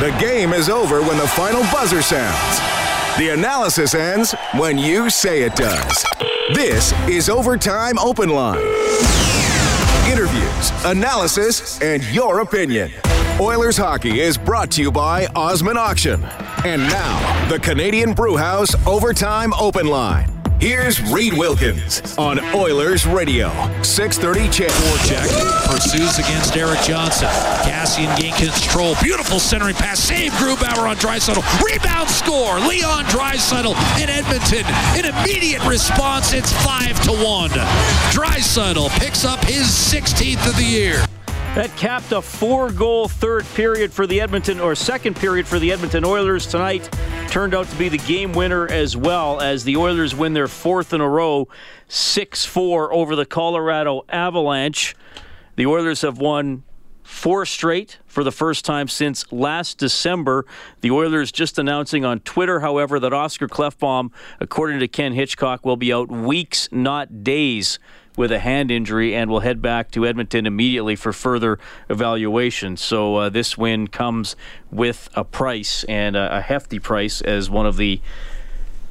The game is over when the final buzzer sounds. The analysis ends when you say it does. This is Overtime Open Line. Interviews, analysis, and your opinion. Oilers hockey is brought to you by Osman Auction. And now, the Canadian Brewhouse Overtime Open Line. Here's Reed Wilkins on Oilers Radio, 630 CHED. Check. Pursues against Erik Johnson. Kassian gain control. Beautiful centering pass. Save Grubauer on Draisaitl. Rebound score. Leon Draisaitl in Edmonton. An immediate response. It's 5 to 1. Draisaitl picks up his 16th of the year. That capped a four-goal third period for the Edmonton, or second period for the Edmonton Oilers tonight. Turned out to be the game winner as well, as the Oilers win their fourth in a row, 6-4 over the Colorado Avalanche. The Oilers have won four straight for the first time since last December. The Oilers just announcing on Twitter, however, that Oscar Klefbom, according to Ken Hitchcock, will be out weeks, not days with a hand injury and will head back to Edmonton immediately for further evaluation. So uh, this win comes with a price and a, hefty price as one of the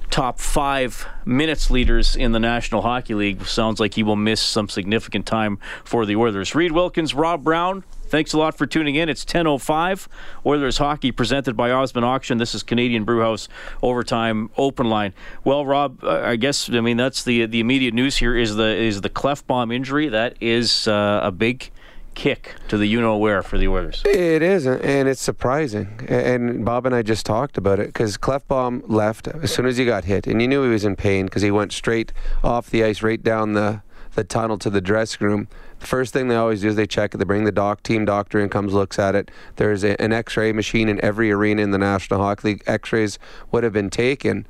top five minutes leaders in the National Hockey League. Sounds like he will miss some significant time for the Oilers. Reed Wilkins, Rob Brown. Thanks a lot for tuning in. It's 10:05. Oilers hockey presented by Osmond Auction. This is Canadian Brewhouse Overtime Open Line. Well, Rob, uh, I guess I mean that's the the immediate news here is the is the Klefbom injury. That is uh, a big kick to the you know where for the Oilers. It is, and it's surprising. And Bob and I just talked about it because Klefbom left as soon as he got hit, and you knew he was in pain because he went straight off the ice, right down the the tunnel to the dressing room. The first thing they always do is they check it. They bring the doc team doctor in, comes looks at it. There's a, an X-ray machine in every arena in the National Hockey League. X-rays would have been taken.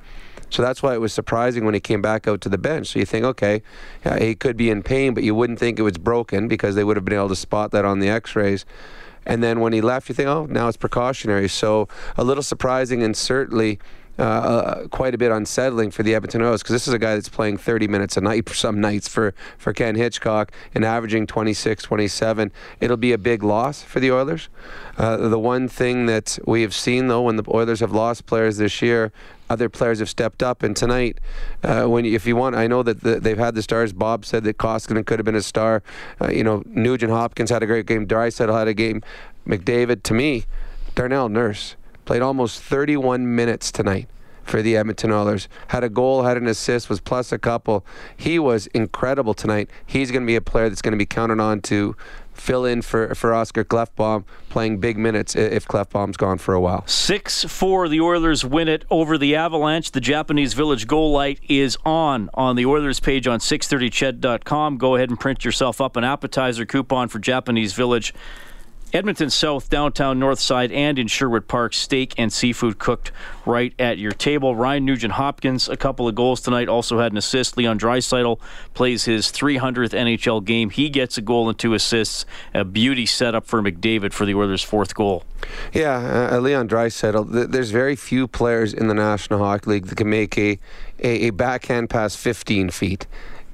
So that's why it was surprising when he came back out to the bench. So you think, okay, yeah, he could be in pain, but you wouldn't think it was broken because they would have been able to spot that on the X-rays. And then when he left, you think, oh, now it's precautionary. So a little surprising and certainly uh, uh, quite a bit unsettling for the Edmonton Oilers because this is a guy that's playing 30 minutes a night for some nights for, for Ken Hitchcock and averaging 26, 27. It'll be a big loss for the Oilers. Uh, the one thing that we have seen, though, when the Oilers have lost players this year, other players have stepped up. And tonight, uh, when if you want, I know that the, they've had the stars. Bob said that Koskinen could have been a star. Uh, you know, Nugent Hopkins had a great game. Draisaitl had a game. McDavid, to me, Darnell Nurse played almost 31 minutes tonight for the Edmonton Oilers. Had a goal, had an assist, was plus a couple. He was incredible tonight. He's going to be a player that's going to be counted on to fill in for, for Oscar Klefbom, playing big minutes if Klefbom's gone for a while. 6 4, the Oilers win it over the Avalanche. The Japanese Village goal light is on on the Oilers page on 630ched.com. Go ahead and print yourself up an appetizer coupon for Japanese Village. Edmonton South, downtown North Side, and in Sherwood Park, steak and seafood cooked right at your table. Ryan Nugent Hopkins, a couple of goals tonight, also had an assist. Leon Draisaitl plays his 300th NHL game. He gets a goal and two assists. A beauty setup for McDavid for the Oilers' fourth goal. Yeah, uh, Leon Draisaitl. Th- there's very few players in the National Hockey League that can make a, a, a backhand pass 15 feet.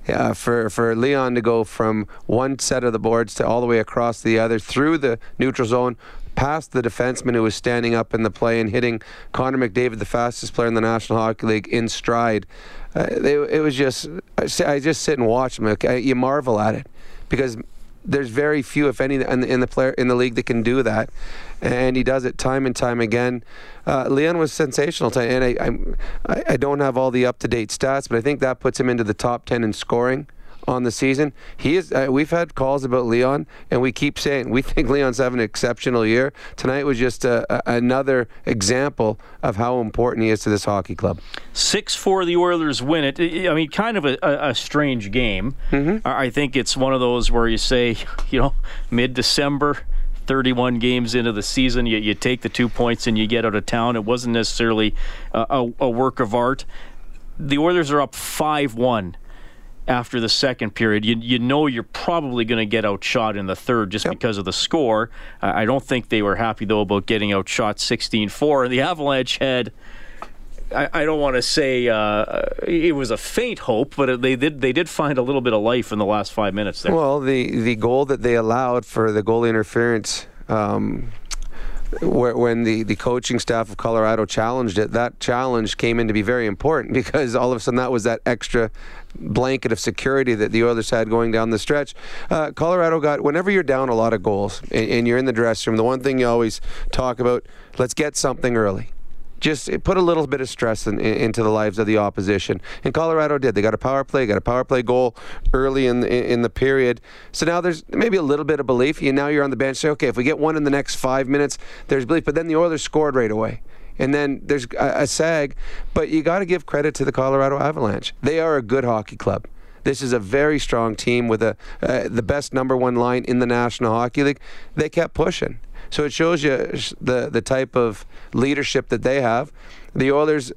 Uh, for for Leon to go from one set of the boards to all the way across the other through the neutral zone, past the defenseman who was standing up in the play and hitting Connor McDavid, the fastest player in the National Hockey League, in stride. Uh, they, it was just I just sit and watch them. You marvel at it because there's very few, if any, in the, in the player in the league that can do that, and he does it time and time again. Uh, Leon was sensational, tonight, and I, I I don't have all the up to date stats, but I think that puts him into the top ten in scoring on the season. He is. Uh, we've had calls about Leon, and we keep saying we think Leon's having an exceptional year. Tonight was just a, a, another example of how important he is to this hockey club. Six four, the Oilers win it. I mean, kind of a, a, a strange game. Mm-hmm. I think it's one of those where you say, you know, mid December 31 games into the season. You, you take the two points and you get out of town. It wasn't necessarily a, a work of art. The Oilers are up 5 1 after the second period. You, you know you're probably going to get outshot in the third just yep. because of the score. Uh, I don't think they were happy, though, about getting outshot 16 4. And the Avalanche had. I, I don't want to say uh, it was a faint hope, but they did they did find a little bit of life in the last five minutes there. Well, the, the goal that they allowed for the goal interference um, when the, the coaching staff of Colorado challenged it, that challenge came in to be very important because all of a sudden that was that extra blanket of security that the Oilers had going down the stretch. Uh, Colorado got, whenever you're down a lot of goals and, and you're in the dressing room, the one thing you always talk about, let's get something early just put a little bit of stress in, in, into the lives of the opposition. And Colorado did. They got a power play, got a power play goal early in the, in the period. So now there's maybe a little bit of belief. You now you're on the bench. Say, okay, if we get one in the next five minutes, there's belief. But then the Oilers scored right away. And then there's a, a sag, but you got to give credit to the Colorado Avalanche. They are a good hockey club. This is a very strong team with a uh, the best number one line in the National Hockey League. They kept pushing. So it shows you the the type of leadership that they have. The Oilers,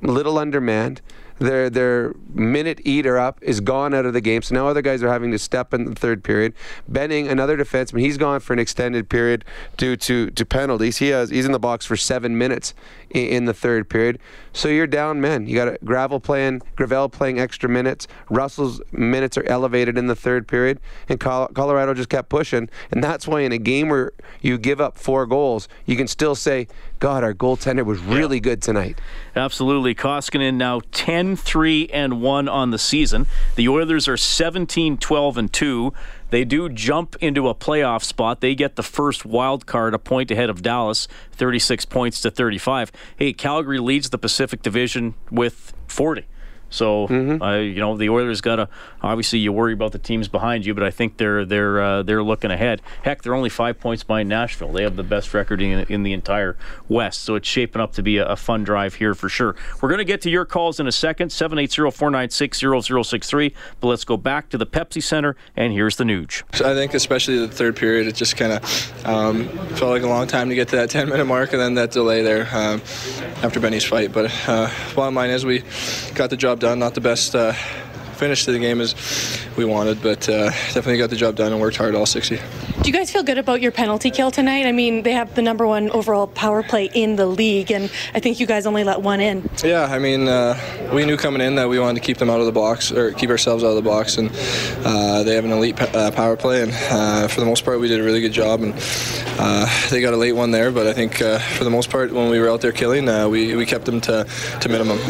little undermanned. Their their minute eater up is gone out of the game. So now other guys are having to step in the third period. Benning, another defenseman, he's gone for an extended period due to, to penalties. He has he's in the box for seven minutes in, in the third period. So you're down men. You got a Gravel playing, Gravel playing extra minutes. Russell's minutes are elevated in the third period, and Colorado just kept pushing. And that's why in a game where you give up four goals, you can still say, God, our goaltender was really yeah. good tonight. Absolutely. Koskinen now 10 3 and 1 on the season. The Oilers are 17 12 and 2. They do jump into a playoff spot. They get the first wild card, a point ahead of Dallas, 36 points to 35. Hey, Calgary leads the Pacific Division with 40. So mm-hmm. uh, you know the Oilers got to obviously you worry about the teams behind you, but I think they're they're uh, they're looking ahead. Heck, they're only five points behind Nashville. They have the best record in, in the entire West, so it's shaping up to be a, a fun drive here for sure. We're going to get to your calls in a second, 780-496-0063, but let's go back to the Pepsi Center and here's the Nuge. So I think especially the third period, it just kind of um, felt like a long time to get to that 10 minute mark, and then that delay there um, after Benny's fight. But uh, bottom line is we got the job job done. Not the best uh, finish to the game as we wanted, but uh, definitely got the job done and worked hard all 60. Do you guys feel good about your penalty kill tonight? I mean, they have the number one overall power play in the league, and I think you guys only let one in. Yeah, I mean, uh, we knew coming in that we wanted to keep them out of the box or keep ourselves out of the box, and uh, they have an elite uh, power play, and uh, for the most part, we did a really good job. And uh, they got a late one there, but I think uh, for the most part, when we were out there killing, we we kept them to to minimum.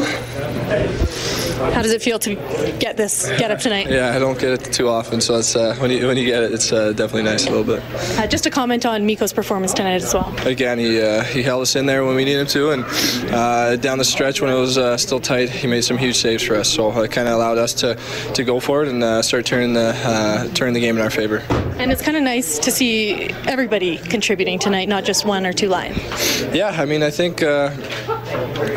How does it feel to get this get up tonight? Yeah, I don't get it too often, so it's uh, when you when you get it, it's uh, definitely nice a little bit. Uh, just a comment on Mikko's performance tonight as well. Again, he uh, he held us in there when we needed him to, and uh, down the stretch when it was uh, still tight, he made some huge saves for us. So it kind of allowed us to, to go for it and start turning the turning the game in our favor. And it's kind of nice to see everybody contributing tonight, not just one or two lines. Yeah, I mean, I think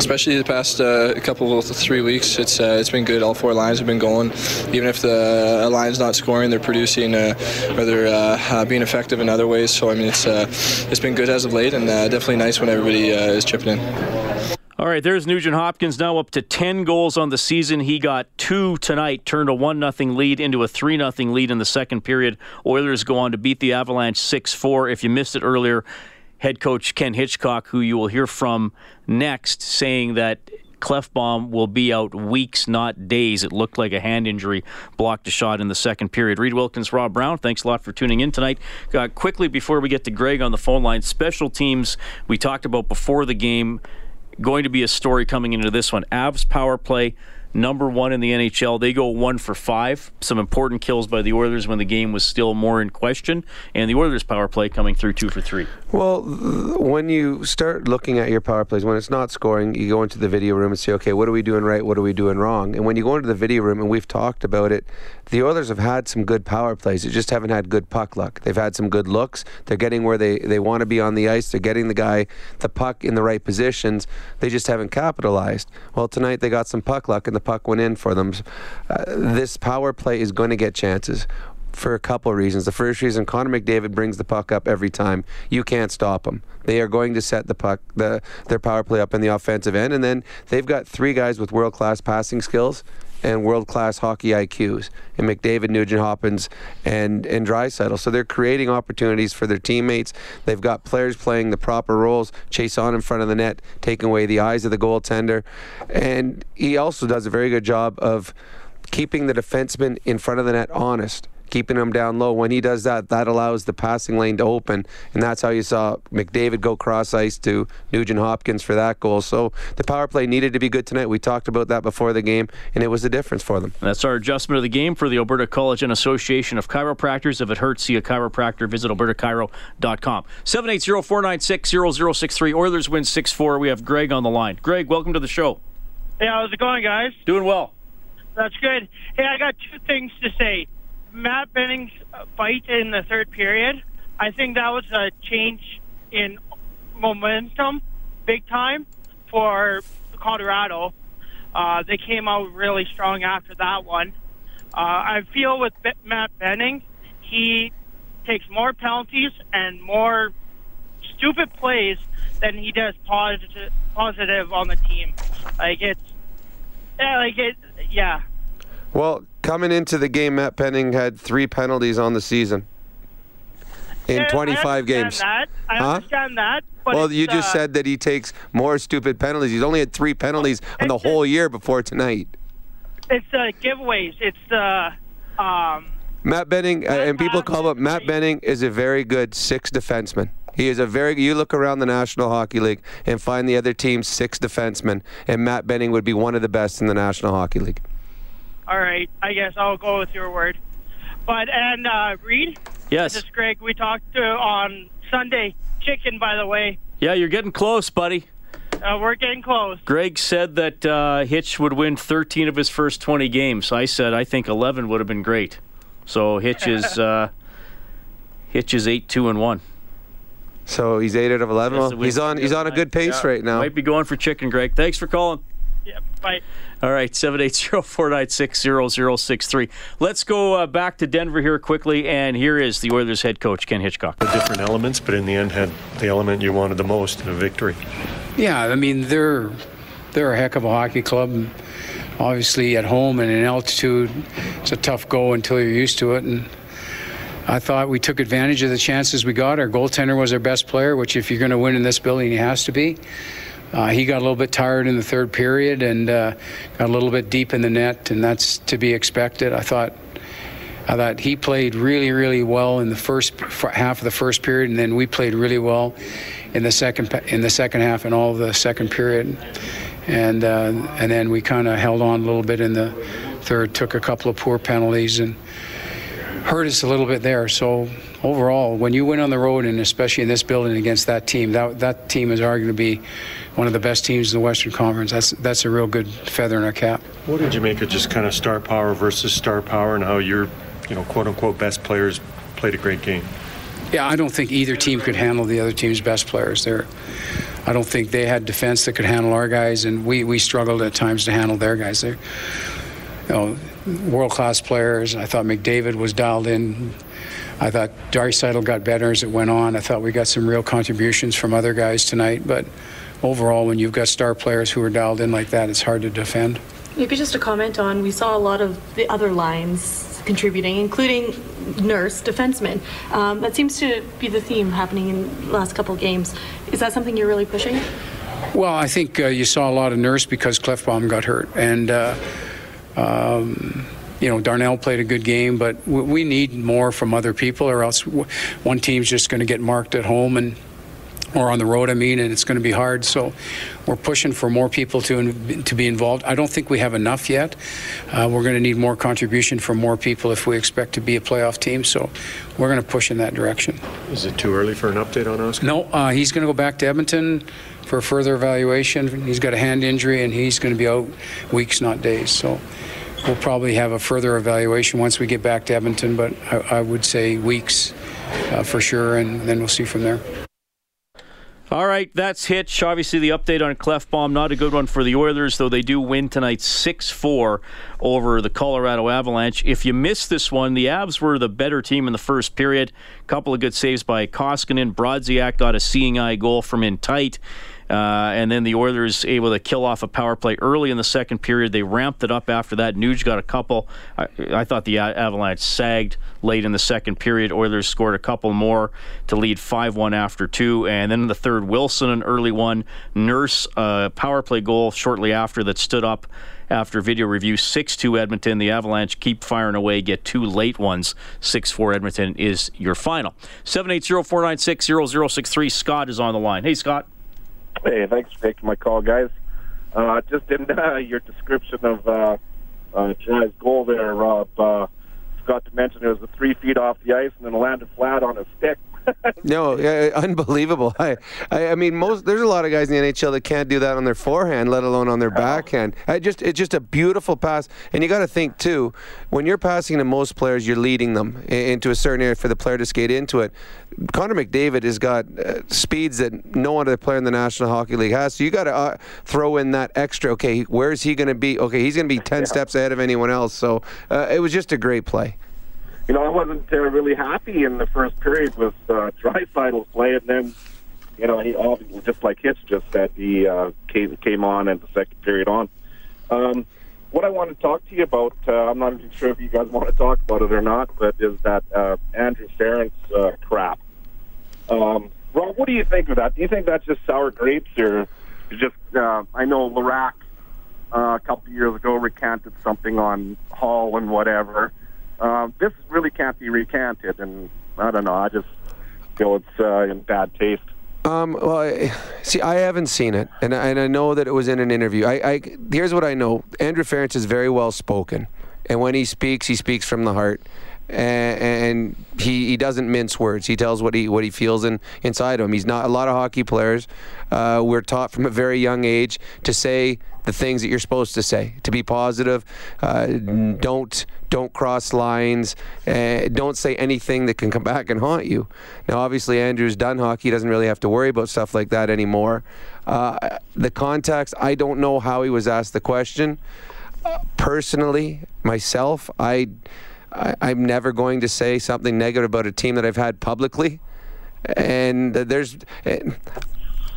especially the past couple of three weeks, it's uh, it's been good. All four lines have been going. Even if the uh, line's not scoring, they're producing uh, or they're uh, uh, being effective in other ways. So I mean, it's uh, it's been good as of late, and definitely nice when everybody is chipping in. All right, there's Nugent Hopkins now up to 10 goals on the season. He got two tonight, turned a 1 0 lead into a 3 0 lead in the second period. Oilers go on to beat the Avalanche 6 4. If you missed it earlier, head coach Ken Hitchcock, who you will hear from next, saying that Klefbom will be out weeks, not days. It looked like a hand injury blocked a shot in the second period. Reed Wilkins, Rob Brown, thanks a lot for tuning in tonight. Uh, quickly, before we get to Greg on the phone line, special teams we talked about before the game. Going to be a story coming into this one. Avs power play number one in the NHL. They go one for five. Some important kills by the Oilers when the game was still more in question, and the Oilers' power play coming through two for three. Well, when you start looking at your power plays, when it's not scoring, you go into the video room and say, okay, what are we doing right? What are we doing wrong? And when you go into the video room, and we've talked about it, the Oilers have had some good power plays. They just haven't had good puck luck. They've had some good looks. They're getting where they, they want to be on the ice. They're getting the guy, the puck in the right positions. They just haven't capitalized. Well, tonight they got some puck luck, and the puck went in for them. Uh, this power play is going to get chances for a couple of reasons. The first reason, Connor McDavid brings the puck up every time. You can't stop him. They are going to set the puck, the, their power play up in the offensive end, and then they've got three guys with world class passing skills and world class hockey IQs, and McDavid, Nugent Hopkins, and and Draisaitl. So they're creating opportunities for their teammates. They've got players playing the proper roles. Chase on in front of the net, taking away the eyes of the goaltender, and he also does a very good job of keeping the defenseman in front of the net honest keeping him down low. When he does that, that allows the passing lane to open, and that's how you saw McDavid go cross ice to Nugent Hopkins for that goal. So the power play needed to be good tonight. We talked about that before the game, and it was the difference for them. That's our adjustment of the game for the Alberta College and Association of Chiropractors. If it hurts, see a chiropractor. Visit albertachiro.com. 780-496-0063. Oilers win 6-4. We have Greg on the line. Greg, welcome to the show. Hey, how's it going, guys? Doing well. That's good. Hey, I got two things to say. Matt Benning's fight in the third period, I think that was a change in momentum, big time, for Colorado. Uh, they came out really strong after that one. Uh, I feel with Matt Benning, he takes more penalties and more stupid plays than he does positive positive on the team. Like it's yeah, like it yeah. Well, coming into the game, Matt Benning had three penalties on the season in Yeah, 25 I games. understand That. I Huh? understand that. Well, you just uh, said that he takes more stupid penalties. He's only had three penalties on the whole year before tonight. it's the giveaways. It's the um, Matt Benning, uh, and people call him Matt Benning, is a very good six defenseman. He is a very. You look around the National Hockey League and find the other team's six defensemen, and Matt Benning would be one of the best in the National Hockey League. All right. I guess I'll go with your word. But and uh, Reed, Yes. this is Greg. We talked to on Sunday. Chicken, by the way. Yeah, you're getting close, buddy. Uh, we're getting close. Greg said that uh, Hitch would win 13 of his first 20 games. I said I think 11 would have been great. So Hitch is uh, Hitch is eight two and one. So he's eight out of eleven. Well, he's on. He's on a good pace Yeah. right now. Might be going for chicken, Greg. Thanks for calling. Yeah, bye. All right, 780-496-0063. Let's go uh, back to Denver here quickly, and here is the Oilers head coach, Ken Hitchcock. The different elements, but in the end had the element you wanted the most in a victory. Yeah, I mean they're they're a heck of a hockey club. Obviously, at home and in altitude, it's a tough go until you're used to it. And I thought we took advantage of the chances we got. Our goaltender was our best player, which if you're going to win in this building, he has to be. Uh, he got a little bit tired in the third period and uh, got a little bit deep in the net, and that's to be expected. I thought I thought he played really, really well in the first half of the first period, and then we played really well in the second in the second half and all of the second period, and uh, and then we kind of held on a little bit in the third, took a couple of poor penalties, and hurt us a little bit there. So overall, when you win on the road, and especially in this building against that team, that that team is arguably one of the best teams in the Western Conference. That's that's a real good feather in our cap. What did you make of just kind of star power versus star power and how your, you know, quote unquote best players played a great game? Yeah, I don't think either team could handle the other team's best players. There, I don't think they had defense that could handle our guys, and we, we struggled at times to handle their guys. They're, you know, world class players. I thought McDavid was dialed in. I thought Draisaitl got better as it went on. I thought we got some real contributions from other guys tonight, but overall, when you've got star players who are dialed in like that, it's hard to defend. Maybe just a comment on we saw a lot of the other lines contributing, including Nurse, defenseman. Um, that seems to be the theme happening in the last couple of games. Is that something you're really pushing? Well, I think uh, you saw a lot of nurse because Klefbom got hurt, and uh, um, you know Darnell played a good game, but we need more from other people, or else w- one team's just going to get marked at home and or on the road. I mean, and it's going to be hard. So we're pushing for more people to to be involved. I don't think we have enough yet. Uh, we're going to need more contribution from more people if we expect to be a playoff team. So we're going to push in that direction. Is it too early for an update on Oscar? No, uh, he's going to go back to Edmonton for a further evaluation. He's got a hand injury and he's going to be out weeks, not days. So we'll probably have a further evaluation once we get back to Edmonton, but I, I would say weeks uh, for sure, and then we'll see from there. All right, that's Hitch. Obviously, the update on Klefbom, not a good one for the Oilers, though they do win tonight 6 4 over the Colorado Avalanche. If you missed this one, the Avs were the better team in the first period. A couple of good saves by Koskinen. Brodziak got a seeing eye goal from in tight. Uh, and then the Oilers able to kill off a power play early in the second period. They ramped it up after that. Nuge got a couple. I, I thought the Avalanche sagged late in the second period. Oilers scored a couple more to lead 5 1 after two. And then in the third, Wilson, an early one. Nurse, a power play goal shortly after that stood up after video review 6-2 Edmonton. The Avalanche keep firing away, get two late ones. 6-4 Edmonton is your final. 780-496-0063. Scott is on the line. Hey, Scott. Hey, thanks for taking my call, guys. Uh, just in uh, your description of uh, uh, goal there, Rob, uh, forgot to mention it was a three feet off the ice and then landed flat on his stick. No, uh, unbelievable. I, I, I, mean, most there's a lot of guys in the NHL that can't do that on their forehand, let alone on their backhand. I just it's just a beautiful pass, and you got to think too, when you're passing to most players, you're leading them into a certain area for the player to skate into it. Connor McDavid has got uh, speeds that no other player in the National Hockey League has. So you got to uh, throw in that extra. Okay, where is he going to be? Okay, he's going to be ten yeah. steps ahead of anyone else. So uh, it was just a great play you know, I wasn't uh, really happy in the first period with uh, Draisaitl's play, and then, you know, he obviously just like Hitch just said, he uh, came came on in the second period on. Um, what I want to talk to you about, uh, I'm not even sure if you guys want to talk about it or not, but is that uh, Andrew Ference uh, crap. Um, Rob, what do you think of that? Do you think that's just sour grapes, or just? Uh, I know Laraque uh, a couple years ago recanted something on Hall and whatever. Um, this really can't be recanted, and I don't know. I just feel it's uh, in bad taste. Um, well, I, see, I haven't seen it, and I, and I know that it was in an interview. I, I here's what I know: Andrew Ference is very well spoken, and when he speaks, he speaks from the heart and, he, he doesn't mince words. He tells what he what he feels in, inside of him. He's not a lot of hockey players. Uh, we're taught from a very young age to say the things that you're supposed to say, to be positive. Uh, don't don't cross lines. Uh, don't say anything that can come back and haunt you. Now, obviously, Andrew's done hockey. He doesn't really have to worry about stuff like that anymore. Uh, the context, I don't know how he was asked the question. personally, myself, I I, am never going to say something negative about a team that I've had publicly. And there's. Eh,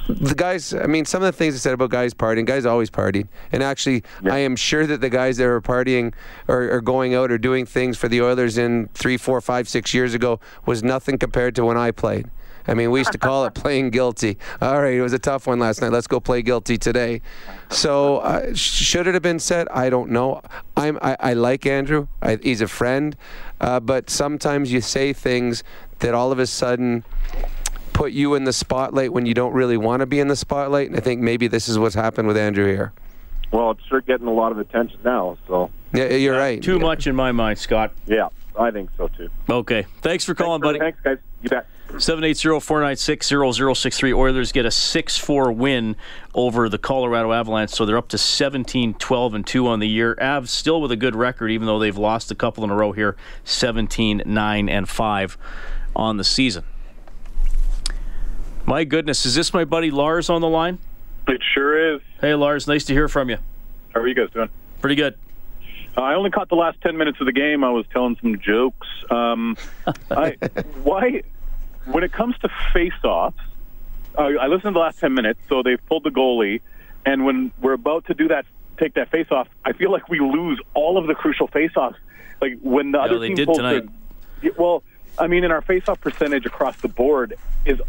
the guys, I mean, some of the things I said about guys partying, guys always partied. And actually, yeah. I am sure that the guys that were partying or, or, going out or doing things for the Oilers in three, four, five, six years ago was nothing compared to when I played. I mean, we used to call it playing guilty. All right, it was a tough one last night. Let's go play guilty today. So, uh, should it have been said? I don't know. I'm, I, I like Andrew. I, he's a friend. Uh, but sometimes you say things that all of a sudden put you in the spotlight when you don't really want to be in the spotlight. And I think maybe this is what's happened with Andrew here. Well, it's sure getting a lot of attention now. So yeah, you're right. Too yeah. much in my mind, Scott. Yeah, I think so too. Okay, thanks for calling, thanks buddy. Thanks, guys. You bet. 780-496-0063. Oilers get a 6-4 win over the Colorado Avalanche, so they're up to 17, 12, and 2 on the year. Avs still with a good record, even though they've lost a couple in a row here, 17, 9, and 5 on the season. My goodness, is this my buddy Lars on the line? It sure is. Hey, Lars, nice to hear from you. How are you guys doing? Pretty good. Uh, I only caught the last ten minutes of the game. I was telling some jokes. Um, I, why when it comes to face-offs, uh, I listened to the last 10 minutes, so they've pulled the goalie, and when we're about to do that, take that face-off, I feel like we lose all of the crucial face-offs. Like when the yeah, other team pulls tonight. Their, well, I mean, in our face-off percentage across the board, is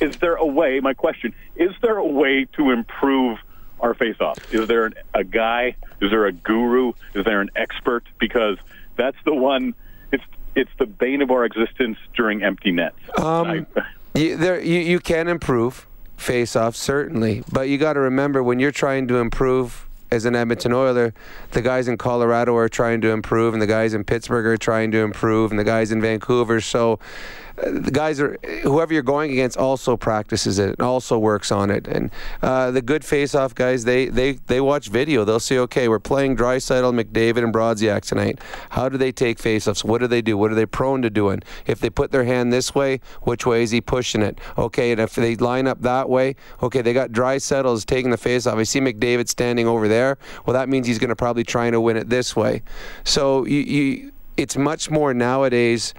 is there a way? My question: Is there a way to improve our face-off? Is there an, a guy? Is there a guru? Is there an expert? Because that's the one. It's the bane of our existence during empty nets. Um, you, there, you, you can improve face-off certainly, but you got to remember when you're trying to improve as an Edmonton Oiler, the guys in Colorado are trying to improve, and the guys in Pittsburgh are trying to improve, and the guys in Vancouver. So the guys are whoever you're going against also practices it and also works on it. And uh, the good face-off guys, they they they watch video. They'll say, okay, we're playing Draisaitl, McDavid, and Brodziak tonight. How do they take face-offs? What do they do? What are they prone to doing? If they put their hand this way, which way is he pushing it? Okay, and if they line up that way, okay, they got Draisaitl is taking the face-off. I see McDavid standing over there. Well, that means he's going to probably try to win it this way. So you, you it's much more nowadays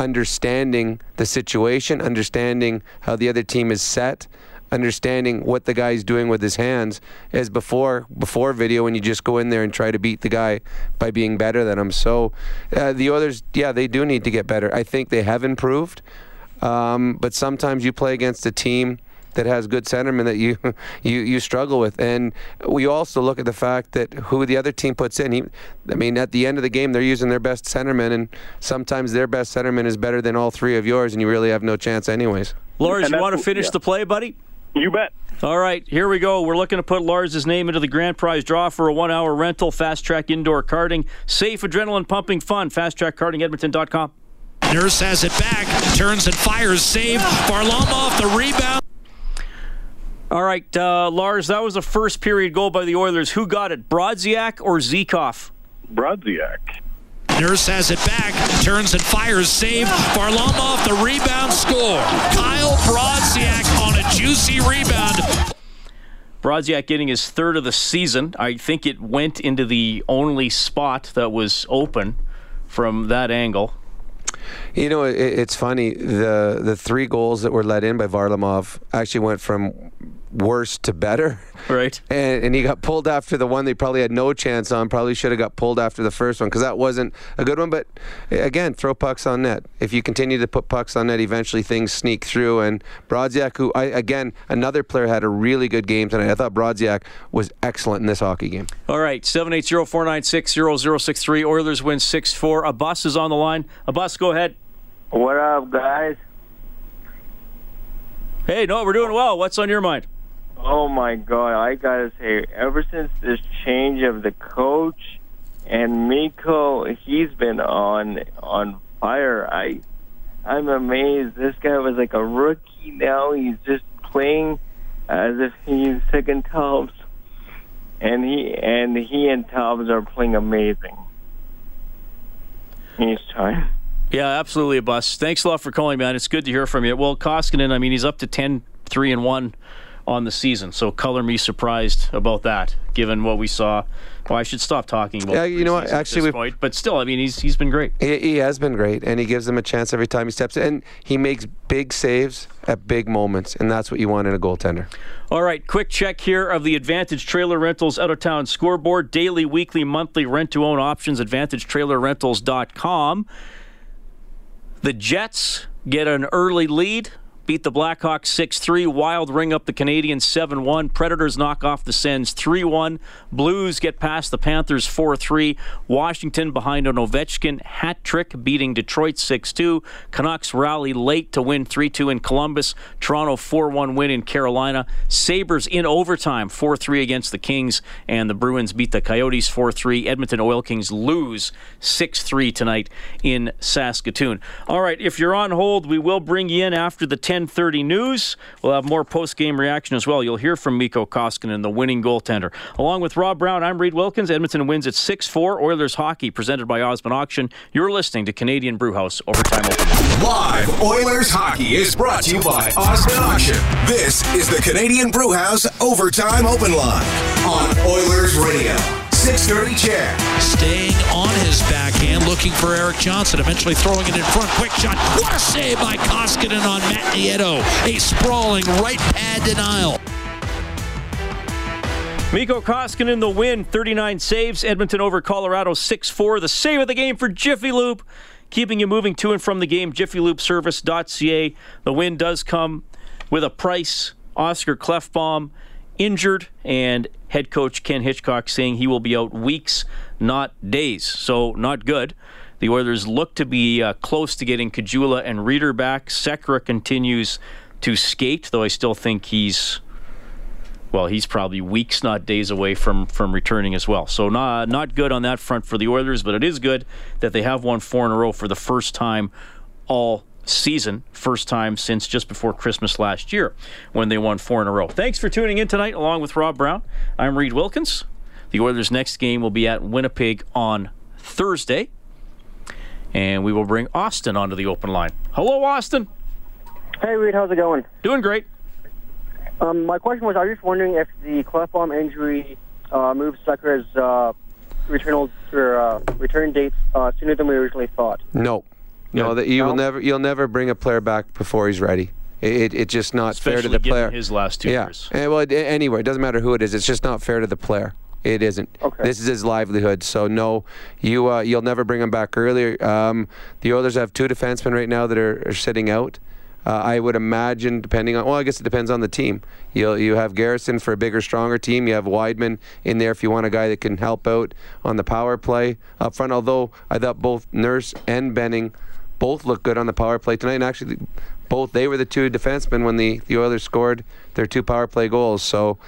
understanding the situation, understanding how the other team is set, understanding what the guy's doing with his hands as before before video when you just go in there and try to beat the guy by being better than him. So uh, the others, yeah, they do need to get better. I think they have improved, um, but sometimes you play against a team that has good centermen that you you you struggle with. And we also look at the fact that who the other team puts in. He, I mean, at the end of the game, they're using their best centerman, and sometimes their best centerman is better than all three of yours, and you really have no chance, anyways. Lars, you want to finish yeah. the play, buddy? You bet. All right, here we go. We're looking to put Lars's name into the grand prize draw for a one hour rental, fast track indoor karting, safe, adrenaline pumping fun. Fast track karting Edmonton.com. Nurse has it back, turns and fires, save. Varlamov the rebound. All right, uh, Lars, that was the first period goal by the Oilers. Who got it, Brodziak or Zykov? Brodziak. Nurse has it back, turns and fires, save. Varlamov the rebound, score. Kyle Brodziak on a juicy rebound. Brodziak getting his third of the season. I think it went into the only spot that was open from that angle. You know, it, it's funny. The the three goals that were let in by Varlamov actually went from worse to better. Right. And, and he got pulled after the one they probably had no chance on. Probably should have got pulled after the first one because that wasn't a good one. But eh, again, throw pucks on net. If you continue to put pucks on net, eventually things sneak through. And Brodziak, who I, again another player had a really good game tonight. I thought Brodziak was excellent in this hockey game. All right, seven eight zero four nine six zero zero six three. Oilers win six four. A bus is on the line. A bus, go ahead. What up, guys? Hey, no, we're doing well. What's on your mind? Oh my God! I gotta say, ever since this change of the coach and Mikko, he's been on on fire. I I'm amazed. This guy was like a rookie. Now he's just playing as if he's second Tubbs, and he and he and Tubbs are playing amazing each time. Yeah, absolutely a bus. Thanks a lot for calling, man. It's good to hear from you. Well, Koskinen, I mean, he's up to 10 3 and 1 on the season. So color me surprised about that, given what we saw. Well, I should stop talking about. Yeah, you know what? Actually, we- point, but still, I mean, he's he's been great. He, he has been great, and he gives them a chance every time he steps in. And he makes big saves at big moments, and that's what you want in a goaltender. All right, quick check here of the Advantage Trailer Rentals out of town scoreboard. Daily, weekly, monthly rent to own options. AdvantageTrailerRentals.com. The Jets get an early lead. Beat the Blackhawks 6 3. Wild ring up the Canadiens 7 1. Predators knock off the Sens 3 1. Blues get past the Panthers 4 3. Washington behind an Ovechkin hat trick, beating Detroit 6 2. Canucks rally late to win 3 2 in Columbus. Toronto 4 1 win in Carolina. Sabres in overtime 4 3 against the Kings. And the Bruins beat the Coyotes 4 3. Edmonton Oil Kings lose 6 3 tonight in Saskatoon. All right, if you're on hold, we will bring you in after the 10:30 news. We'll have more post-game reaction as well. You'll hear from Mikko Koskinen, the winning goaltender. Along with Rob Brown, I'm Reed Wilkins. Edmonton wins at 6-4. Oilers hockey presented by Osmond Auction. You're listening to Canadian Brewhouse Overtime Open. Live Oilers hockey is brought to you by Osmond Auction. This is the Canadian Brewhouse Overtime Open Line on Oilers Radio. 630 CHED. Staying on his backhand, looking for Erik Johnson, eventually throwing it in front. Quick shot. What a save by Koskinen on Matt Nieto. A sprawling right pad denial. Mikko Koskinen, the win, 39 saves. Edmonton over Colorado 6 4. The save of the game for Jiffy Lube. Keeping you moving to and from the game, jiffylubeservice.ca. The win does come with a price. Oscar Klefbom injured, and head coach Ken Hitchcock saying he will be out weeks, not days. So, not good. The Oilers look to be uh, close to getting Kajula and Rieder back. Sekera continues to skate, though I still think he's well, he's probably weeks, not days away from from returning as well. So not not good on that front for the Oilers, but it is good that they have won four in a row for the first time all season. First time since just before Christmas last year when they won four in a row. Thanks for tuning in tonight along with Rob Brown. I'm Reed Wilkins. The Oilers' next game will be at Winnipeg on Thursday. And we will bring Austin onto the open line. Hello, Austin. Hey, Reed, how's it going? Doing great. Um, my question was, I was just wondering if the Klefbom injury uh, moves Sekera's uh, return, or, uh, return date uh, sooner than we originally thought. No, no, that you No? will never you'll never bring a player back before he's ready. It, it, it's just not fair to the given player. his last two yeah. years. And, well, it- anyway, it doesn't matter who it is. It's just not fair to the player. It isn't. Okay. This is his livelihood. So no, you uh, you'll never bring him back earlier. Um, the Oilers have two defensemen right now that are, are sitting out. Uh, I would imagine, depending on well, I guess it depends on the team. You you have Garrison for a bigger, stronger team. You have Weidman in there if you want a guy that can help out on the power play up front. Although I thought both Nurse and Benning both looked good on the power play tonight. And actually, both they were the two defensemen when the, the Oilers scored their two power play goals. So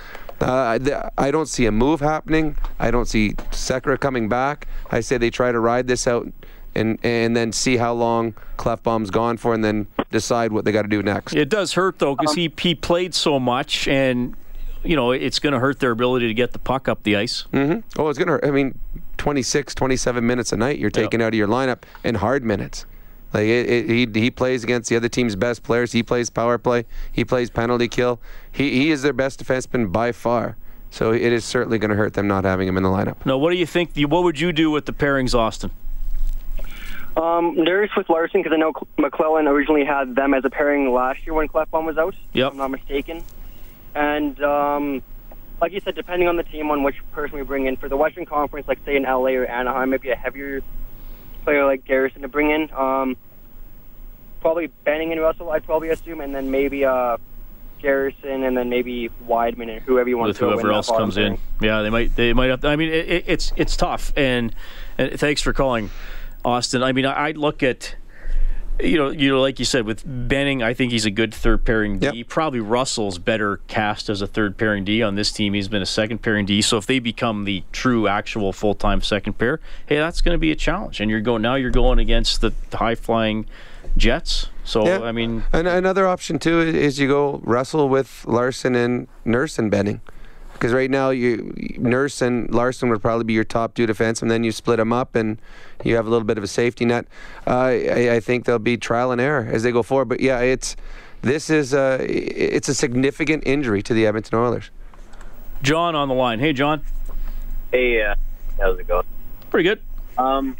uh, th- I don't see a move happening. I don't see Sekera coming back. I say they try to ride this out and and then see how long Klefbom's gone for, and then decide what they got to do next. It does hurt though because he he played so much, and you know it's going to hurt their ability to get the puck up the ice. hmm Oh, it's gonna. hurt. I mean, 26, 27 minutes a night you're taking out of your lineup, in hard minutes. Like it, it, he he plays against the other team's best players. He plays power play. He plays penalty kill. He he is their best defenseman by far. So it is certainly going to hurt them not having him in the lineup. Now, what do you think? What would you do with the pairings, Austin? Um, Nurse with Larsson, because I know McLellan originally had them as a pairing last year when Klefbom was out, Yep. if I'm not mistaken. And um, like you said, depending on the team, on which person we bring in for the Western Conference, like say in LA or Anaheim, maybe a heavier player like Garrison to bring in. Um, probably Benning and Russell, I'd probably assume, and then maybe uh, Garrison, and then maybe Weidman and whoever you want with to in whoever else comes pairing. in. Yeah, they might. They might have. I mean, it, it, it's it's tough. And, and thanks for calling, Austin. I mean, I, I'd look at. You know, you know, like you said, with Benning, I think he's a good third pairing D. Probably Russell's better cast as a third pairing D on this team. He's been a second pairing D. So if they become the true, actual full time second pair, hey, that's going to be a challenge. And you're going now. You're going against the high flying Jets. So Yeah. I mean, An- another option too is you go Russell with Larsson and Nurse and Benning. Because right now, you Nurse and Larsson would probably be your top two defense, and then you split them up, and you have a little bit of a safety net. Uh, I, I think there'll be trial and error as they go forward. But yeah, it's this is a it's a significant injury to the Edmonton Oilers. John on the line. Hey, John. Hey, uh, how's it going? Pretty good. Um,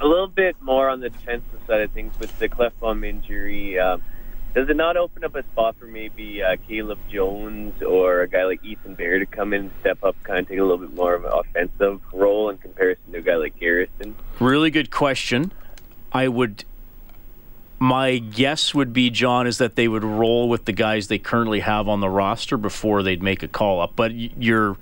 a little bit more on the defensive side of things with the Klefbom injury. Um, does it not open up a spot for maybe uh, Caleb Jones or a guy like Ethan Bear to come in, and step up, kind of take a little bit more of an offensive role in comparison to a guy like Garrison? Really good question. I would. My guess would be, John, is that they would roll with the guys they currently have on the roster before they'd make a call up. But you're,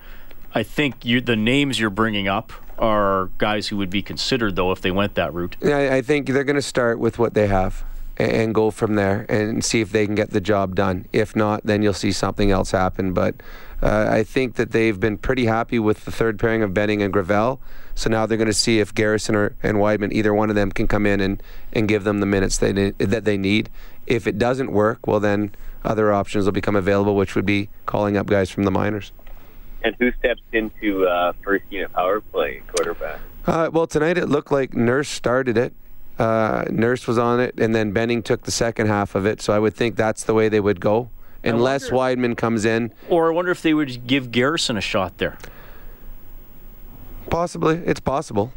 I think you the names you're bringing up are guys who would be considered though if they went that route. Yeah, I I think they're going to start with what they have a- and go from there and see if they can get the job done. If not, then you'll see something else happen. But uh, I think that they've been pretty happy with the third pairing of Benning and Gravel. So now they're going to see if Garrison or, and Weidman, either one of them, can come in and, and give them the minutes they ne- that they need. If it doesn't work, well, then other options will become available, which would be calling up guys from the minors. And who steps into uh, first unit power play quarterback? Uh, well, tonight it looked like Nurse started it. Uh, Nurse was on it, and then Benning took the second half of it. So I would think that's the way they would go, unless Weidman comes in. Or I wonder if they would give Garrison a shot there. Possibly, it's possible.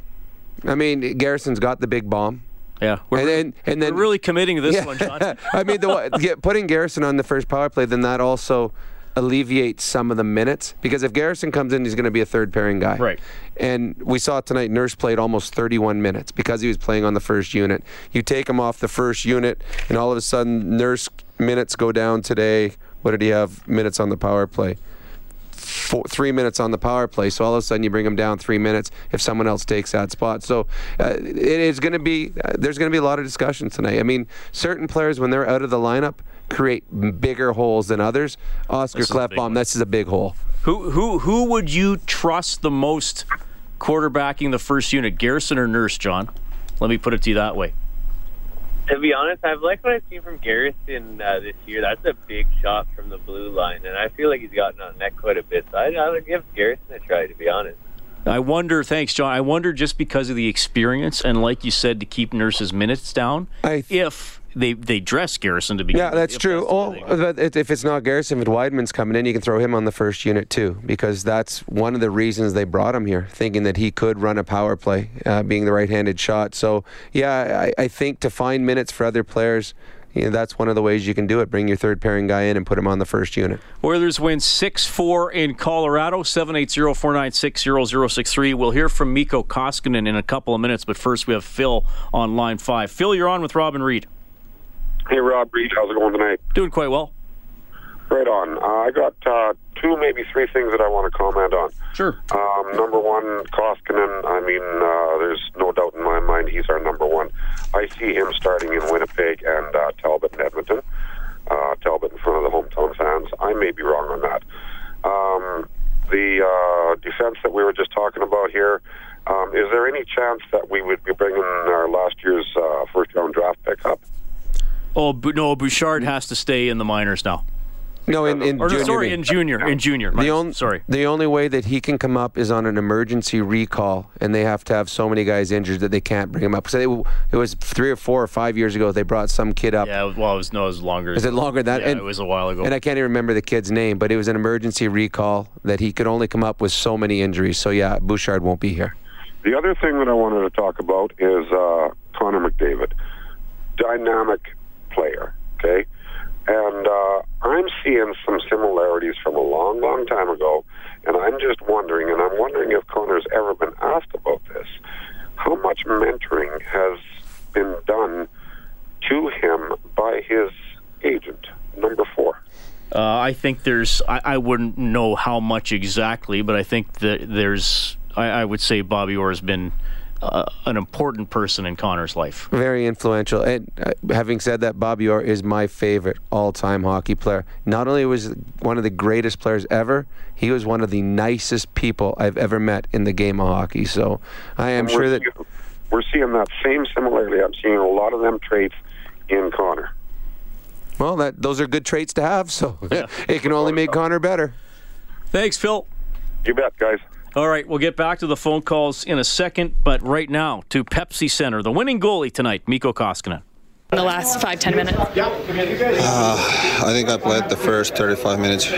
I mean, Garrison's got the big bomb. Yeah, we're, and then, and then we're really committing to this Yeah. one, John. I mean, the, putting Garrison on the first power play, then that also alleviates some of the minutes because if Garrison comes in, he's going to be a third pairing guy. Right. And we saw tonight, Nurse played almost 31 minutes because he was playing on the first unit. You take him off the first unit, and all of a sudden, Nurse minutes go down today. What did he have minutes on the power play? Four, three minutes on the power play. So all of a sudden you bring him down three minutes if someone else takes that spot. So uh, it is going to be uh, there's going to be a lot of discussion tonight. I mean, certain players when they're out of the lineup create bigger holes than others. Oscar This is a big Klefbom, this is a big hole. Who who who would you trust the most quarterbacking the first unit, Garrison or Nurse, John? Let me put it to you that way. to be honest, I've liked what I've seen from Garrison uh, this year. That's a big shot from the blue line, and I feel like he's gotten on that quite a bit. So I, I would give Garrison a try, to be honest. I wonder, thanks, John. I wonder just because of the experience and, like you said, to keep Nurse's minutes down, if they they dress Garrison to begin. Yeah, that's true. Oh, but if if it's not Garrison, if Weidman's coming in, you can throw him on the first unit too, because that's one of the reasons they brought him here, thinking that he could run a power play, uh, being the right-handed shot. So yeah, I, I think to find minutes for other players, you know, that's one of the ways you can do it. Bring your third pairing guy in and put him on the first unit. Oilers win 6 4 in Colorado, 780 496 0063. We'll hear from Miko Koskinen in a couple of minutes, but first we have Phil on line five. Phil, you're on with Robin Reed. Hey, Rob Reid, how's it going tonight? Doing quite well. Right on. Uh, I got uh, two, maybe three things that I want to comment on. Sure. Um, number one, Koskinen. I mean, uh, there's no doubt in my mind he's our number one. I see him starting in Winnipeg and uh, Talbot in Edmonton. Uh, Talbot in front of the hometown fans. I may be wrong on that. Um, the uh, defense that we were just talking about here. Um, is there any chance that we would be bringing our last year's uh, first round draft pick up? Bu- no, Bouchard has to stay in the minors now. No, in, in Or, junior. sorry, in junior. In junior. The only sorry. The only way that he can come up is on an emergency recall, and they have to have so many guys injured that they can't bring him up. So it, it was three or four or five years ago they brought some kid up. Yeah, well, it was, no, it was longer. Is it longer than that? Yeah, And- it was a while ago. And I can't even remember the kid's name, but it was an emergency recall that he could only come up with so many injuries. So yeah, Bouchard won't be here. The other thing that I wanted to talk about is uh, Connor McDavid, dynamic player. Okay, and uh, I'm seeing some similarities from a long, long time ago, and I'm just wondering, and I'm wondering if Connor's ever been asked about this. How much mentoring has been done to him by his agent, number four? Uh, I think there's. I, I wouldn't know how much exactly, but I think that there's. I, I would say Bobby Orr has been uh, an important person in Connor's life. Very influential. And uh, having said that, Bobby Orr is my favorite all-time hockey player. Not only was one of the greatest players ever, he was one of the nicest people I've ever met in the game of hockey. So I am sure that seeing- we're seeing that same similarity. I'm seeing a lot of them traits in Connor. well, that those are good traits to have. So it can only make Connor better. Thanks, Phil. You bet, guys. All right, we'll get back to the phone calls in a second, but right now to Pepsi Center, the winning goalie tonight, Mikko Koskinen. in the last five ten minutes. Uh, I think I played the first 35 minutes,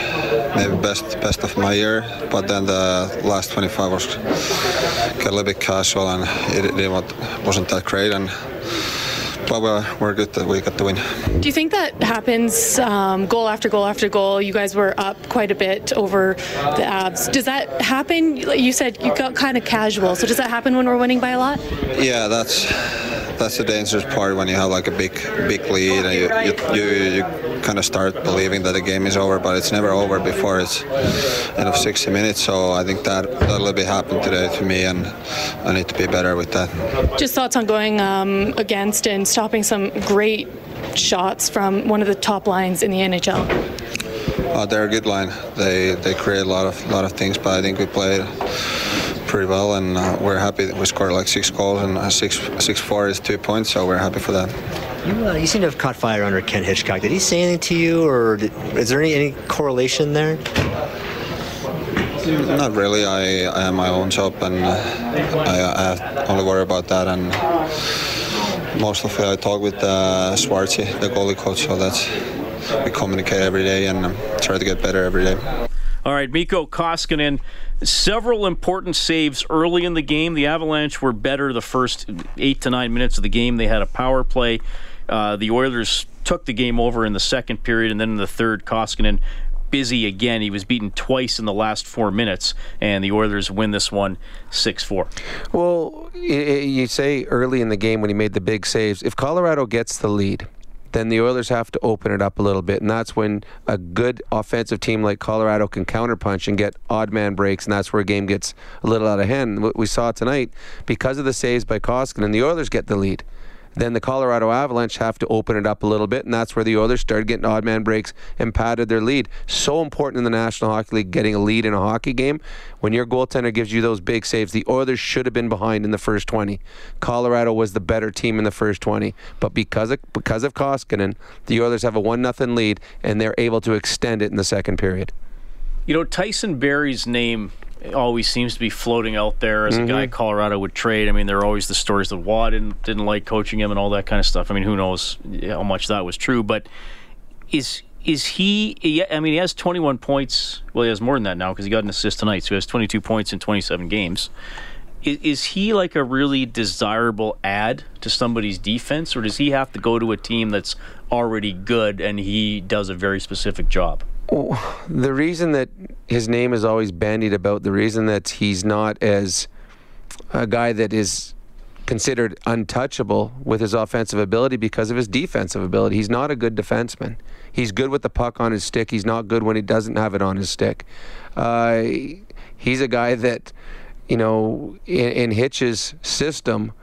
maybe best best of my year. But then the last 25 was got a little bit casual, and it, it wasn't that great. And but we're, we're good that we got the win. Do you think that happens um, goal after goal after goal? You guys were up quite a bit over the Abs. Does that happen? You said you got kind of casual. So does that happen when we're winning by a lot? Yeah, that's that's the dangerous part when you have like a big big lead and you you, you, you kind of start believing that the game is over, but it's never over before it's end of 60 minutes. So I think that that little bit happened today to me, and I need to be better with that. Just thoughts on going um, against and stopping some great shots from one of the top lines in the NHL. Uh, they're a good line. They they create a lot of lot of things, but I think we played pretty well, and uh, we're happy that we scored like six goals and uh, six six four is two points, so we're happy for that. You, uh, you seem to have caught fire under Ken Hitchcock. Did he say anything to you, or did, is there any, any correlation there? Not really. I, I have my own job, and uh, I, I only worry about that. And most of it, I talk with uh, the goalie coach. So that's we communicate every day and um, try to get better every day. All right, Mikko Koskinen, several important saves early in the game. The Avalanche were better the first eight to nine minutes of the game. They had a power play. Uh, the Oilers took the game over in the second period, and then in the third, Koskinen busy again. He was beaten twice in the last four minutes, and the Oilers win this one 6 4. Well, you say early in the game when he made the big saves, if Colorado gets the lead, then the Oilers have to open it up a little bit, and that's when a good offensive team like Colorado can counterpunch and get odd man breaks, and that's where a game gets a little out of hand. What we saw tonight, because of the saves by Koskinen, and the Oilers get the lead. Then the Colorado Avalanche have to open it up a little bit, and that's where the Oilers started getting odd man breaks and padded their lead. So important in the National Hockey League getting a lead in a hockey game. When your goaltender gives you those big saves, the Oilers should have been behind in the first 20. Colorado was the better team in the first 20, but because of because of Koskinen, the Oilers have a one nothing lead, and they're able to extend it in the second period. You know, Tyson Barrie's name always seems to be floating out there as Mhm. a guy Colorado would trade. I mean, there are always the stories that Watt didn't, didn't like coaching him and all that kind of stuff. I mean, who knows how much that was true? But is is he? yeah, I mean, he has 21 points. Well, he has more than that now because he got an assist tonight. So he has 22 points in 27 games. Is, is he like a really desirable add to somebody's defense, or does he have to go to a team that's already good and he does a very specific job? The reason that his name is always bandied about, the reason that he's not as a guy that is considered untouchable with his offensive ability because of his defensive ability. He's not a good defenseman. He's good with the puck on his stick. He's not good when he doesn't have it on his stick. Uh, he's a guy that, you know, in, in Hitch's system,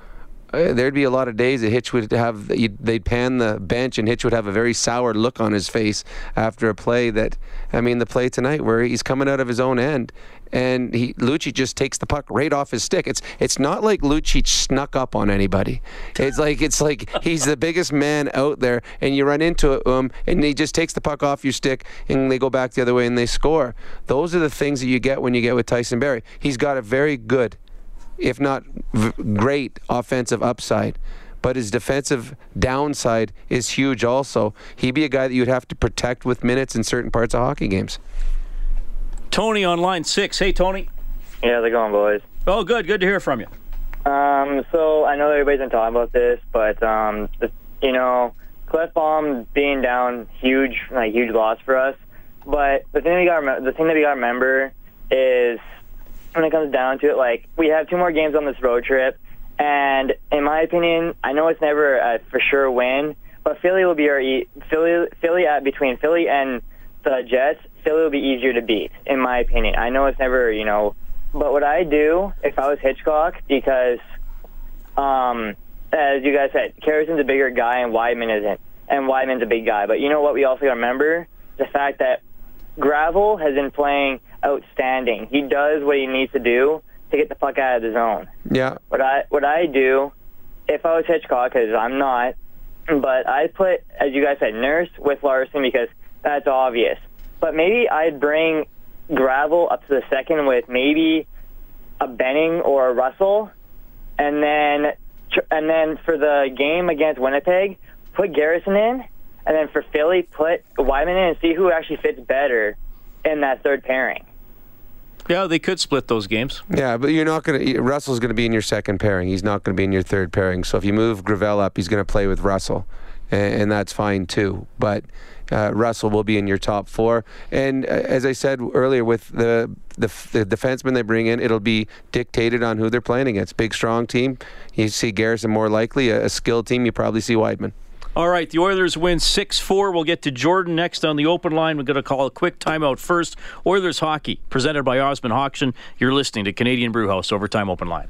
Oh, there'd be a lot of days that Hitch would have they'd pan the bench and Hitch would have a very sour look on his face after a play that I mean the play tonight where he's coming out of his own end and he Lucic just takes the puck right off his stick. It's it's not like Lucic snuck up on anybody. It's like it's like he's the biggest man out there and you run into him and he just takes the puck off your stick and they go back the other way and they score. Those are the things that you get when you get with Tyson Barrie. He's got a very good if not v- great offensive upside. But his defensive downside is huge also. He'd be a guy that you'd have to protect with minutes in certain parts of hockey games. Tony on line six. Hey, Tony. Yeah, how's it going, boys? Oh, good. Good to hear from you. Um, so I know everybody's been talking about this, but um, the, you know, Klefbom being down, huge, like huge loss for us. But the thing that we got, the thing that we got to remember is when it comes down to it, like we have two more games on this road trip, and in my opinion, I know it's never a for sure win, but Philly will be our e- Philly, Philly at between Philly and the Jets. Philly will be easier to beat, in my opinion. I know it's never, you know, but what I do if I was Hitchcock, because um, as you guys said, Garrison's a bigger guy and Wideman isn't, and Wideman's a big guy. But you know what? We also remember the fact that Gravel has been playing outstanding. He does what he needs to do to get the fuck out of the zone. Yeah. What I what I do, if I was Hitchcock, because I'm not, but I put, as you guys said, Nurse with Larsson because that's obvious. But maybe I'd bring Gravel up to the second with maybe a Benning or a Russell, and then and then for the game against Winnipeg, put Garrison in, and then for Philly, put Wideman in and see who actually fits better in that third pairing. Yeah, they could split those games. Yeah, but you're not going to. Russell's going to be in your second pairing. He's not going to be in your third pairing. So if you move Gravel up, he's going to play with Russell, and, and that's fine too. But uh, Russell will be in your top four. And uh, as I said earlier, with the, the the defensemen they bring in, it'll be dictated on who they're playing against. Big, strong team. You see Garrison more likely. A, a skilled team, you probably see Wideman. All right, the Oilers win 6 4. We'll get to Jordan next on the open line. We're going to call a quick timeout first. Oilers hockey, presented by Osmond Auction. You're listening to Canadian Brewhouse Overtime Open Line.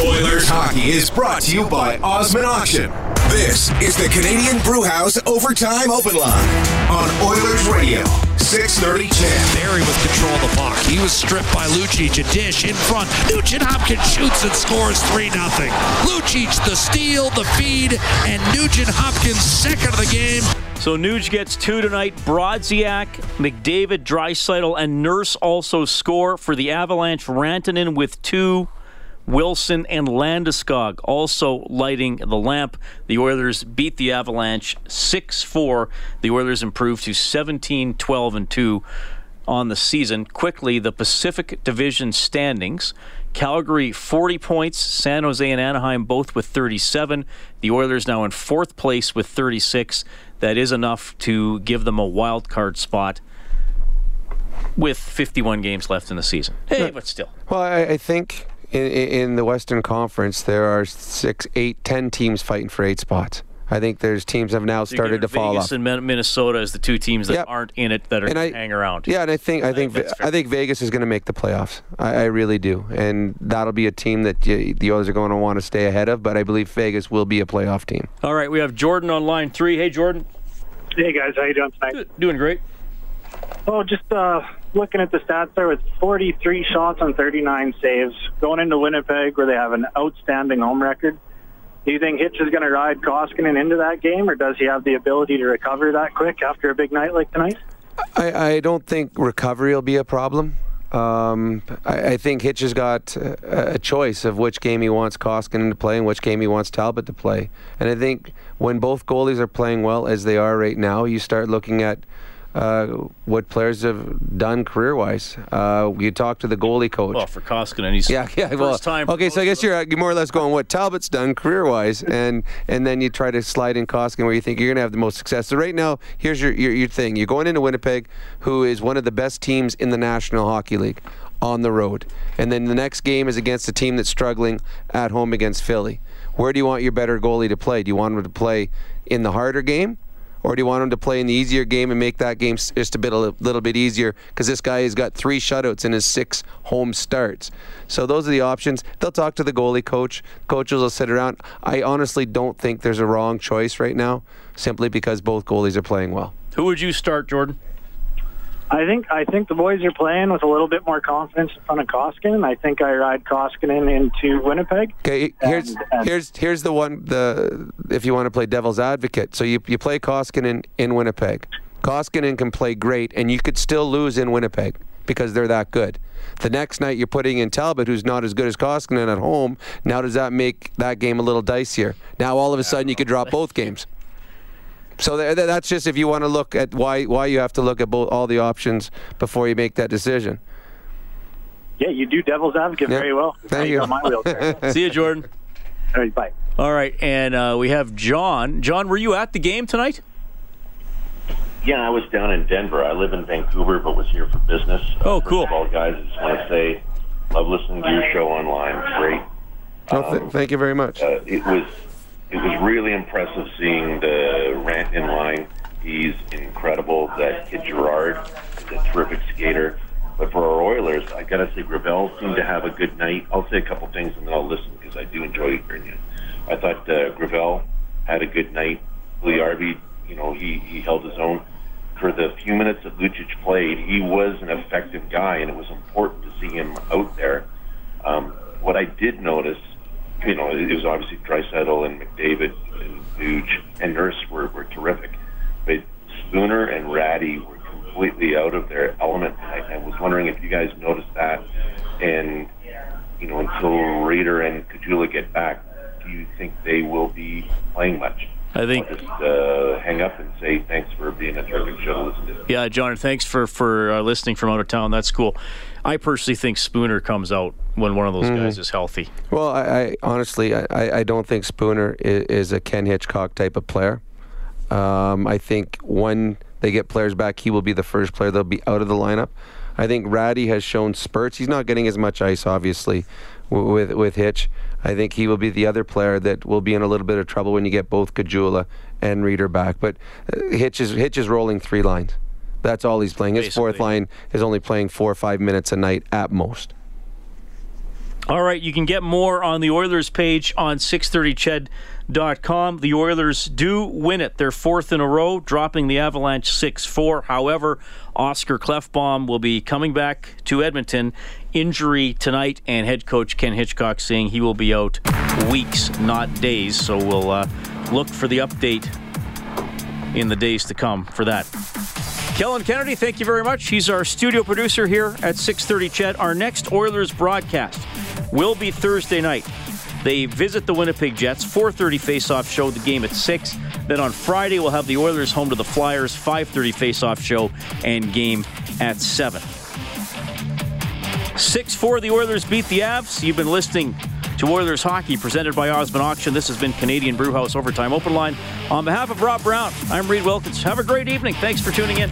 Oilers hockey is brought to you by Osmond Auction. This is the Canadian Brewhouse Overtime Open Line on Oilers Radio, 630 CHED. Barrie with control of the puck. He was stripped by Lucic. A dish in front. Nugent Hopkins shoots and scores 3 0. Lucic, the steal, the feed, and Nugent Hopkins second of the game. So Nuge gets two tonight. Brodziak, McDavid, Draisaitl, and Nurse also score for the Avalanche. Rantanen with two. Wilson and Landeskog also lighting the lamp. The Oilers beat the Avalanche 6 4. The Oilers improved to 17 12 and 2 on the season. Quickly, the Pacific Division standings. Calgary 40 points, San Jose and Anaheim both with 37. The Oilers now in fourth place with 36. That is enough to give them a wild card spot with 51 games left in the season. Hey, but still. Well, I, I think in, in the Western Conference there are six, eight, ten teams fighting for eight spots. I think there's teams have now started giving to fall Vegas off. and Minnesota is the two teams that aren't in it that are And I- hang around. Yeah, and I think I think I think Vegas is going to make the playoffs. I, I really do, and that'll be a team that y the Oilers are going to want to stay ahead of. But I believe Vegas will be a playoff team. All right, we have Jordan on line three. Hey, Jordan. Hey guys, how you doing tonight? Doing great. Oh, just uh, looking at the stats there with 43 shots on 39 saves, going into Winnipeg where they have an outstanding home record. Do you think Hitch is going to ride Koskinen into that game, or does he have the ability to recover that quick after a big night like tonight? I, I don't think recovery will be a problem. Um, I, I think Hitch has got a, a choice of which game he wants Koskinen to play and which game he wants Talbot to play. And I think when both goalies are playing well as they are right now, you start looking at uh, what players have done career-wise. Uh, you talk to the goalie coach. Well, for Koskinen, he's yeah, yeah. Well, time. okay, so I guess you're uh, more or less going what Talbot's done career-wise, and and then you try to slide in Koskinen where you think you're going to have the most success. So right now, here's your, your your thing. You're going into Winnipeg, who is one of the best teams in the National Hockey League, on the road, and then the next game is against a team that's struggling at home against Philly. Where do you want your better goalie to play? Do you want him to play in the harder game? Or do you want him to play in the easier game and make that game just a bit a little bit easier? Because this guy has got three shutouts in his six home starts. So those are the options. They'll talk to the goalie coach. Coaches will sit around. I honestly don't think there's a wrong choice right now, simply because both goalies are playing well. Who would you start, Jordan? I think I think the boys are playing with a little bit more confidence in front of Koskinen. I think I ride Koskinen into Winnipeg. Okay, here's here's here's the one the if you want to play devil's advocate. So you you play Koskinen in Winnipeg. Koskinen can play great, and you could still lose in Winnipeg because they're that good. The next night you're putting in Talbot, who's not as good as Koskinen at home. Now does that make that game a little dicier? Now all of a sudden you could drop both games. So th- th- that's just if you want to look at why why you have to look at both all the options before you make that decision. Yeah, you do devil's advocate very well. Thank you. My. See you, Jordan. All right, bye. All right, and uh, we have John. John, were you at the game tonight? Yeah, I was down in Denver. I live in Vancouver, but was here for business. Oh, cool. First of all, guys, I just want to say, love listening to your show online. It's great. Oh, th- thank you very much. Uh, it was it was really impressive seeing the rant in line. He's incredible. That kid Girard is a terrific skater. But for our Oilers, I gotta say, Gravel seemed to have a good night. I'll say a couple things and then I'll listen because I do enjoy hearing you. I thought uh, Gravel had a good night. Lee you know, he he held his own. For the few minutes that Lucic played, he was an effective guy, and it was important to see him out there. Um, what I did notice, you know, it was obviously Draisaitl and McDavid and Nuge and Nurse were, were terrific, but Spooner and Rattie were completely out of their element. I, I was wondering if you guys noticed that, and you know, until Rieder and Kajula get back, do you think they will be playing much? I think. I'll just uh, hang up and say thanks for being a terrific show to listen to. Yeah, John, thanks for for uh, listening from out of town. That's cool. I personally think Spooner comes out when one of those Mhm. guys is healthy. Well, I, I honestly, I, I don't think Spooner is, is a Ken Hitchcock type of player. Um, I think when they get players back, he will be the first player that'll be out of the lineup. I think Rattie has shown spurts. He's not getting as much ice, obviously, with with Hitch. I think he will be the other player that will be in a little bit of trouble when you get both Kajula and Rieder back. But uh, Hitch is Hitch is rolling three lines. That's all he's playing. His fourth line is only playing four or five minutes a night at most. All right, you can get more on the Oilers page on 630ched.com. The Oilers do win it. They're fourth in a row, dropping the Avalanche 6 4. However, Oscar Klefbom will be coming back to Edmonton. Injury tonight, and head coach Ken Hitchcock saying he will be out weeks, not days. So we'll uh, look for the update in the days to come for that. Kellen Kennedy, thank you very much. He's our studio producer here at 6:30 CHED. Our next Oilers broadcast will be Thursday night. They visit the Winnipeg Jets. 4:30 face-off show. The game at six. Then on Friday we'll have the Oilers home to the Flyers. 5:30 face-off show and game at seven. 6-4, the Oilers beat the Avs. You've been listening to Oilers Hockey, presented by Osmond Auction. This has been Canadian Brewhouse Overtime Open Line. On behalf of Rob Brown, I'm Reid Wilkins. Have a great evening. Thanks for tuning in.